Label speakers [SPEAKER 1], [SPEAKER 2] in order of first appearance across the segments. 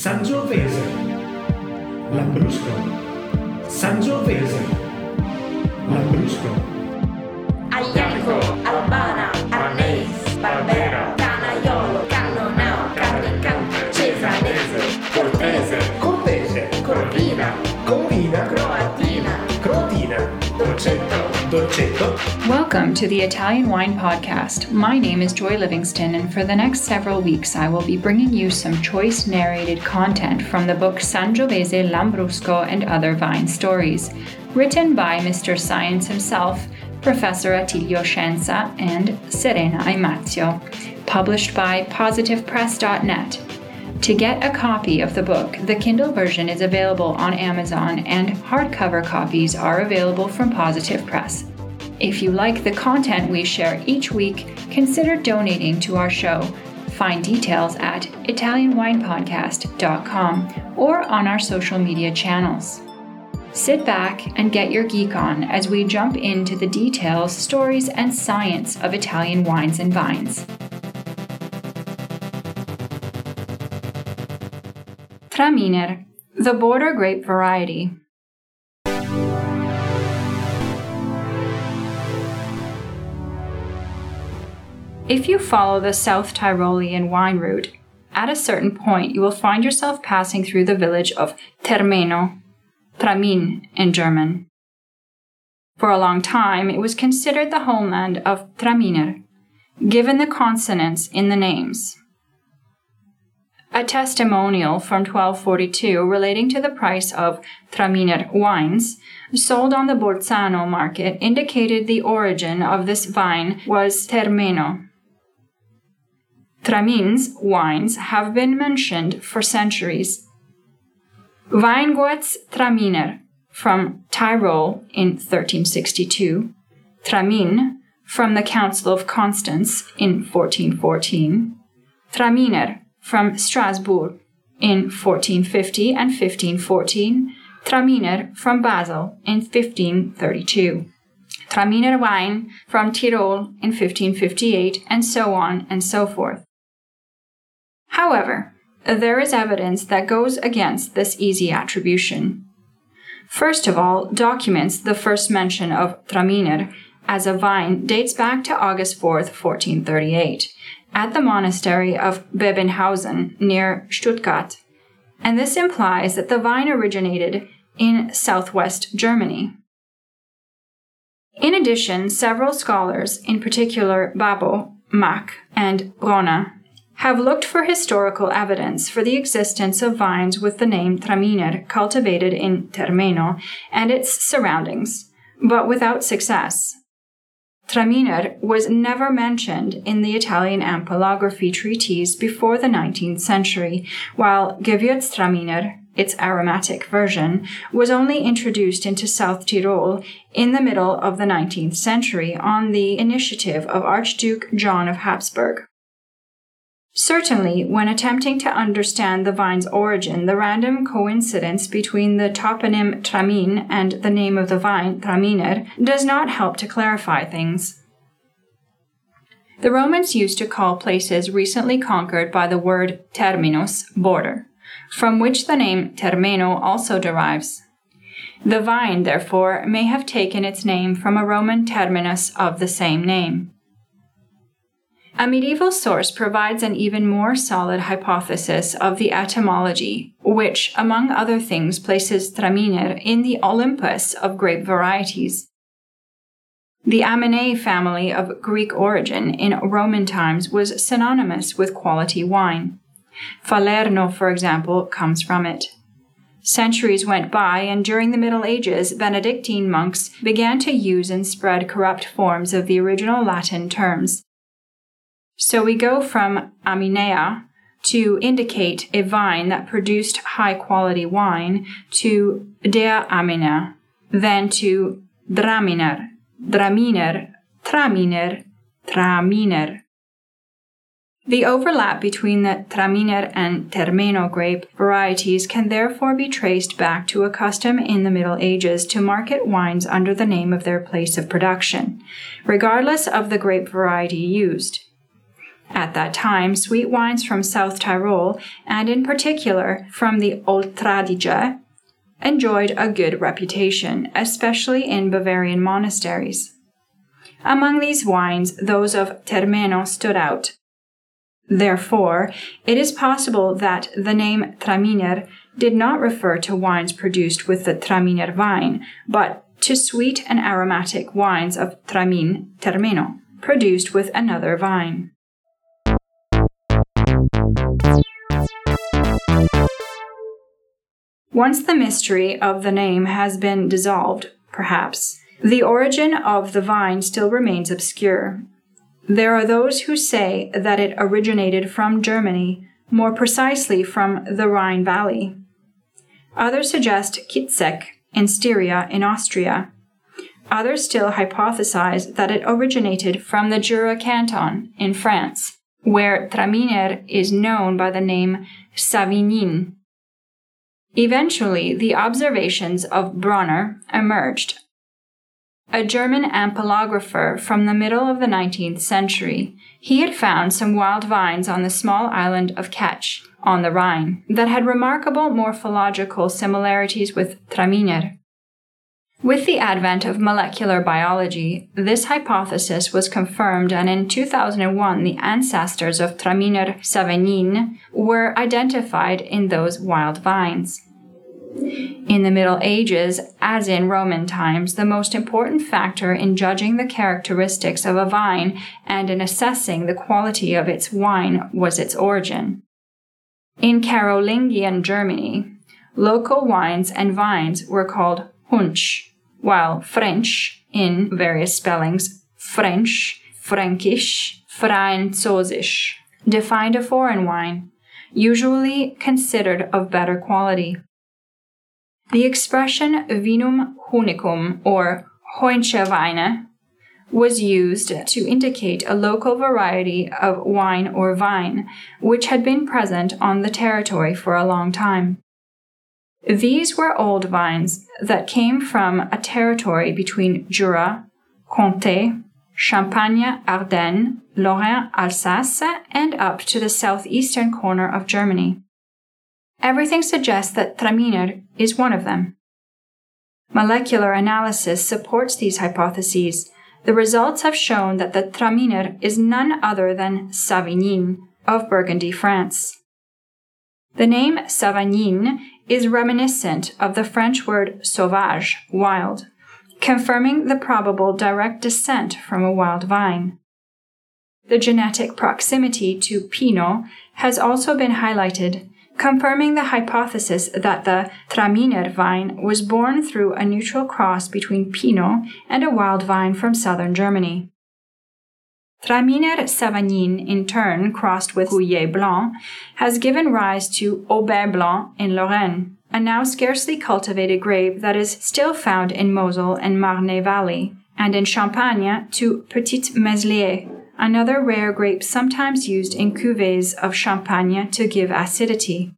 [SPEAKER 1] Sangiovese, Lambrusco, Sangiovese, Lambrusco,
[SPEAKER 2] Welcome to the Italian Wine Podcast. My name is Joy Livingston, and for the next several weeks, I will be bringing you some choice narrated content from the book Sangiovese, Lambrusco, and Other Vine Stories, written by Mr. Science himself, Professor Attilio Scienza, and Serena Imazio, published by PositivePress.net. To get a copy of the book, the Kindle version is available on Amazon and hardcover copies are available from Positive Press. If you like the content we share each week, consider donating to our show. Find details at ItalianWinePodcast.com or on our social media channels. Sit back and get your geek on as we jump into the details, stories, and science of Italian wines and vines. Traminer, the border grape variety. If you follow the South Tyrolean wine route, at a certain point you will find yourself passing through the village of Termeno, Tramin in German. For a long time, it was considered the homeland of Traminer, given the consonants in the names. A testimonial from 1242 relating to the price of Traminer wines sold on the Bolzano market indicated the origin of this vine was Termeno. Tramin's wines have been mentioned for centuries. Weinguts Traminer from Tyrol in 1362, Tramin from the Council of Constance in 1414, Traminer from Strasbourg in 1450 and 1514, Traminer from Basel in 1532, Traminer wine from Tyrol in 1558, and so on and so forth. However, there is evidence that goes against this easy attribution. First of all, documents the first mention of Traminer as a vine dates back to August 4th, 1438, at the monastery of Bebenhausen near Stuttgart, and this implies that the vine originated in southwest Germany. In addition, several scholars, in particular Babo, Mack, and Bronner, have looked for historical evidence for the existence of vines with the name Traminer cultivated in Termeno and its surroundings, but without success. Traminer was never mentioned in the Italian ampelography treatise before the 19th century, while Gewürztraminer, its aromatic version, was only introduced into South Tyrol in the middle of the 19th century on the initiative of Archduke John of Habsburg. Certainly, when attempting to understand the vine's origin, the random coincidence between the toponym Tramin and the name of the vine, Traminer, does not help to clarify things. The Romans used to call places recently conquered by the word terminus, border, from which the name Termeno also derives. The vine, therefore, may have taken its name from a Roman terminus of the same name. A medieval source provides an even more solid hypothesis of the etymology, which, among other things, places Traminer in the Olympus of grape varieties. The Aminea family of Greek origin in Roman times was synonymous with quality wine. Falerno, for example, comes from it. Centuries went by, and during the Middle Ages, Benedictine monks began to use and spread corrupt forms of the original Latin terms. So we go from Aminea to indicate a vine that produced high quality wine to Dea Amina, then to Draminer, Draminer, Traminer, Traminer. The overlap between the Traminer and Termeno grape varieties can therefore be traced back to a custom in the Middle Ages to market wines under the name of their place of production, regardless of the grape variety used. At that time, sweet wines from South Tyrol, and in particular from the Oltradige, enjoyed a good reputation, especially in Bavarian monasteries. Among these wines, those of Termeno stood out. Therefore, it is possible that the name Traminer did not refer to wines produced with the Traminer vine, but to sweet and aromatic wines of Tramin Termeno, produced with another vine. Once the mystery of the name has been dissolved, perhaps, the origin of the vine still remains obscure. There are those who say that it originated from Germany, more precisely from the Rhine Valley. Others suggest Kitzek in Styria in Austria. Others still hypothesize that it originated from the Jura canton in France, where Traminer is known by the name Savagnin. Eventually, the observations of Bronner emerged. A German ampelographer from the middle of the 19th century, he had found some wild vines on the small island of Ketsch on the Rhine that had remarkable morphological similarities with Traminer. With the advent of molecular biology, this hypothesis was confirmed, and in 2001, the ancestors of Traminer savagnin were identified in those wild vines. In the Middle Ages, as in Roman times, the most important factor in judging the characteristics of a vine and in assessing the quality of its wine was its origin. In Carolingian Germany, local wines and vines were called Hunch, while French, in various spellings, French, Frankish, Französisch, defined a foreign wine, usually considered of better quality. The expression vinum hunicum or Hoinche was used to indicate a local variety of wine or vine which had been present on the territory for a long time. These were old vines that came from a territory between Jura, Comté, Champagne, Ardennes, Lorraine, Alsace, and up to the southeastern corner of Germany. Everything suggests that Traminer is one of them. Molecular analysis supports these hypotheses. The results have shown that the Traminer is none other than Savagnin of Burgundy, France. The name Savagnin is reminiscent of the French word sauvage, wild, confirming the probable direct descent from a wild vine. The genetic proximity to Pinot has also been highlighted, confirming the hypothesis that the Traminer vine was born through a neutral cross between Pinot and a wild vine from southern Germany. Traminer Savagnin, in turn crossed with Gouais Blanc, has given rise to Aubert Blanc in Lorraine, a now scarcely cultivated grape that is still found in Moselle and Marne Valley, and in Champagne to Petit Meslier, another rare grape sometimes used in cuvées of Champagne to give acidity.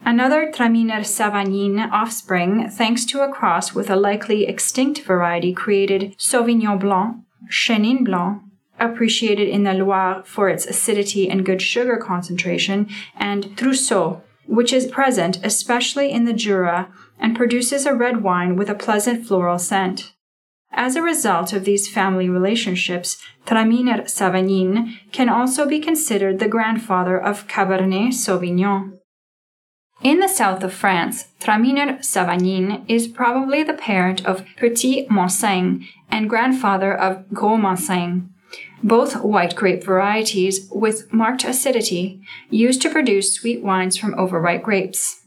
[SPEAKER 2] Another Traminer savagnin offspring, thanks to a cross with a likely extinct variety, created Sauvignon Blanc, Chenin Blanc, appreciated in the Loire for its acidity and good sugar concentration, and Trousseau, which is present especially in the Jura and produces a red wine with a pleasant floral scent. As a result of these family relationships, Traminer Savagnin can also be considered the grandfather of Cabernet Sauvignon. In the south of France, Traminer Savagnin is probably the parent of Petit Manseng and grandfather of Gros Manseng, both white grape varieties with marked acidity, used to produce sweet wines from overripe grapes.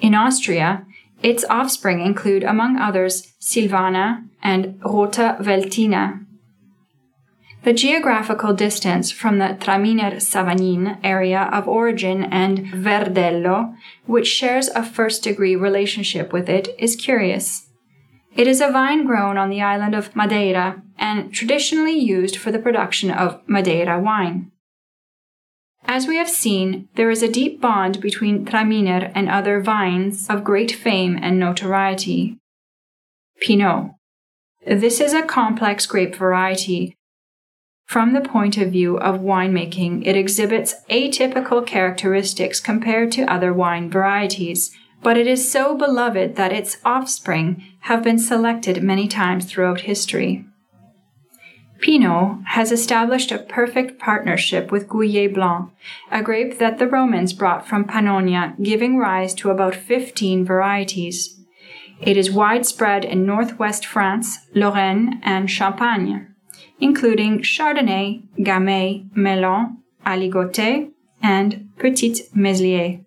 [SPEAKER 2] In Austria, its offspring include, among others, Silvaner and Roter Veltliner. The geographical distance from the Traminer Savagnin area of origin and Verdelho, which shares a first degree relationship with it, is curious. It is a vine grown on the island of Madeira and traditionally used for the production of Madeira wine. As we have seen, there is a deep bond between Traminer and other vines of great fame and notoriety. Pinot. This is a complex grape variety. From the point of view of winemaking, it exhibits atypical characteristics compared to other wine varieties, but it is so beloved that its offspring have been selected many times throughout history. Pinot has established a perfect partnership with Gouais Blanc, a grape that the Romans brought from Pannonia, giving rise to about 15 varieties. It is widespread in northwest France, Lorraine, and Champagne, including Chardonnay, Gamay, Melon, Aligoté, and Petit Meslier.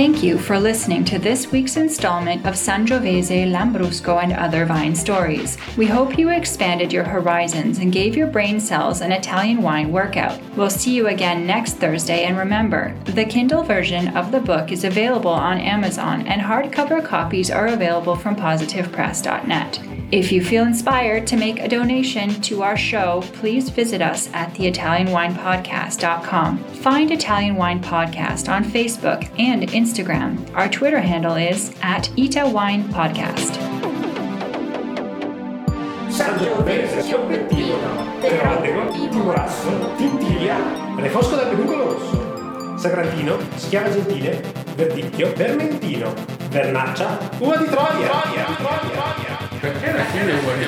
[SPEAKER 2] Thank you for listening to this week's installment of Sangiovese, Lambrusco, and Other Vine Stories. We hope you expanded your horizons and gave your brain cells an Italian wine workout. We'll see you again next Thursday, and remember, the Kindle version of the book is available on Amazon, and hardcover copies are available from positivepress.net. If you feel inspired to make a donation to our show, please visit us at theitalianwinepodcast.com. Find Italian Wine Podcast on Facebook and Instagram. Our Twitter handle is at Ita Wine Podcast.
[SPEAKER 1] Sangiovese, Schioppettino, Teroldego, Timorasso, Tintilia, eh? Refosco da Peduncolo Sagrantino, Schiava Gentile, Verdicchio, Vermentino, Vernaccia, Uva di Troia, Troia, Troia, Troia.
[SPEAKER 3] Perché alla fine vuoi